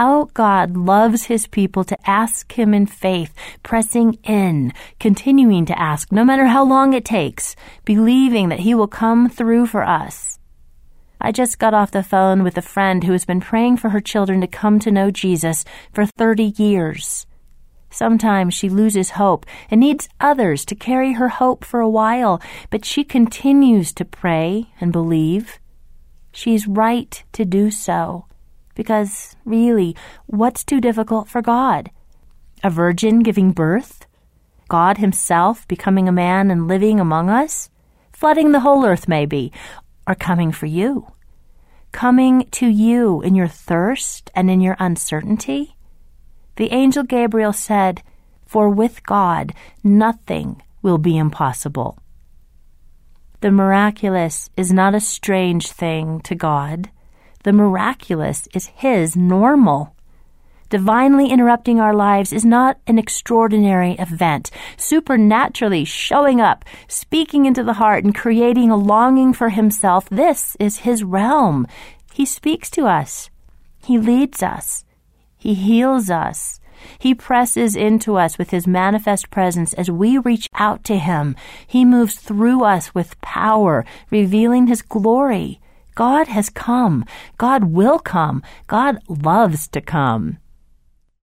how God loves his people to ask him in faith, pressing in, continuing to ask no matter how long it takes, believing that he will come through for us. I just got off the phone with a friend who has been praying for her children to come to know Jesus for 30 years. Sometimes she loses hope and needs others to carry her hope for a while, but she continues to pray and believe. She's right to do so. Because, really, what's too difficult for God? A virgin giving birth? God Himself becoming a man and living among us? Flooding the whole earth, maybe, or coming for you? Coming to you in your thirst and in your uncertainty? The angel Gabriel said, For with God nothing will be impossible. The miraculous is not a strange thing to God. The miraculous is His normal. Divinely interrupting our lives is not an extraordinary event, supernaturally showing up, speaking into the heart, and creating a longing for Himself. This is His realm. He speaks to us. He leads us. He heals us. He presses into us with His manifest presence as we reach out to Him. He moves through us with power, revealing His glory. God has come. God will come. God loves to come.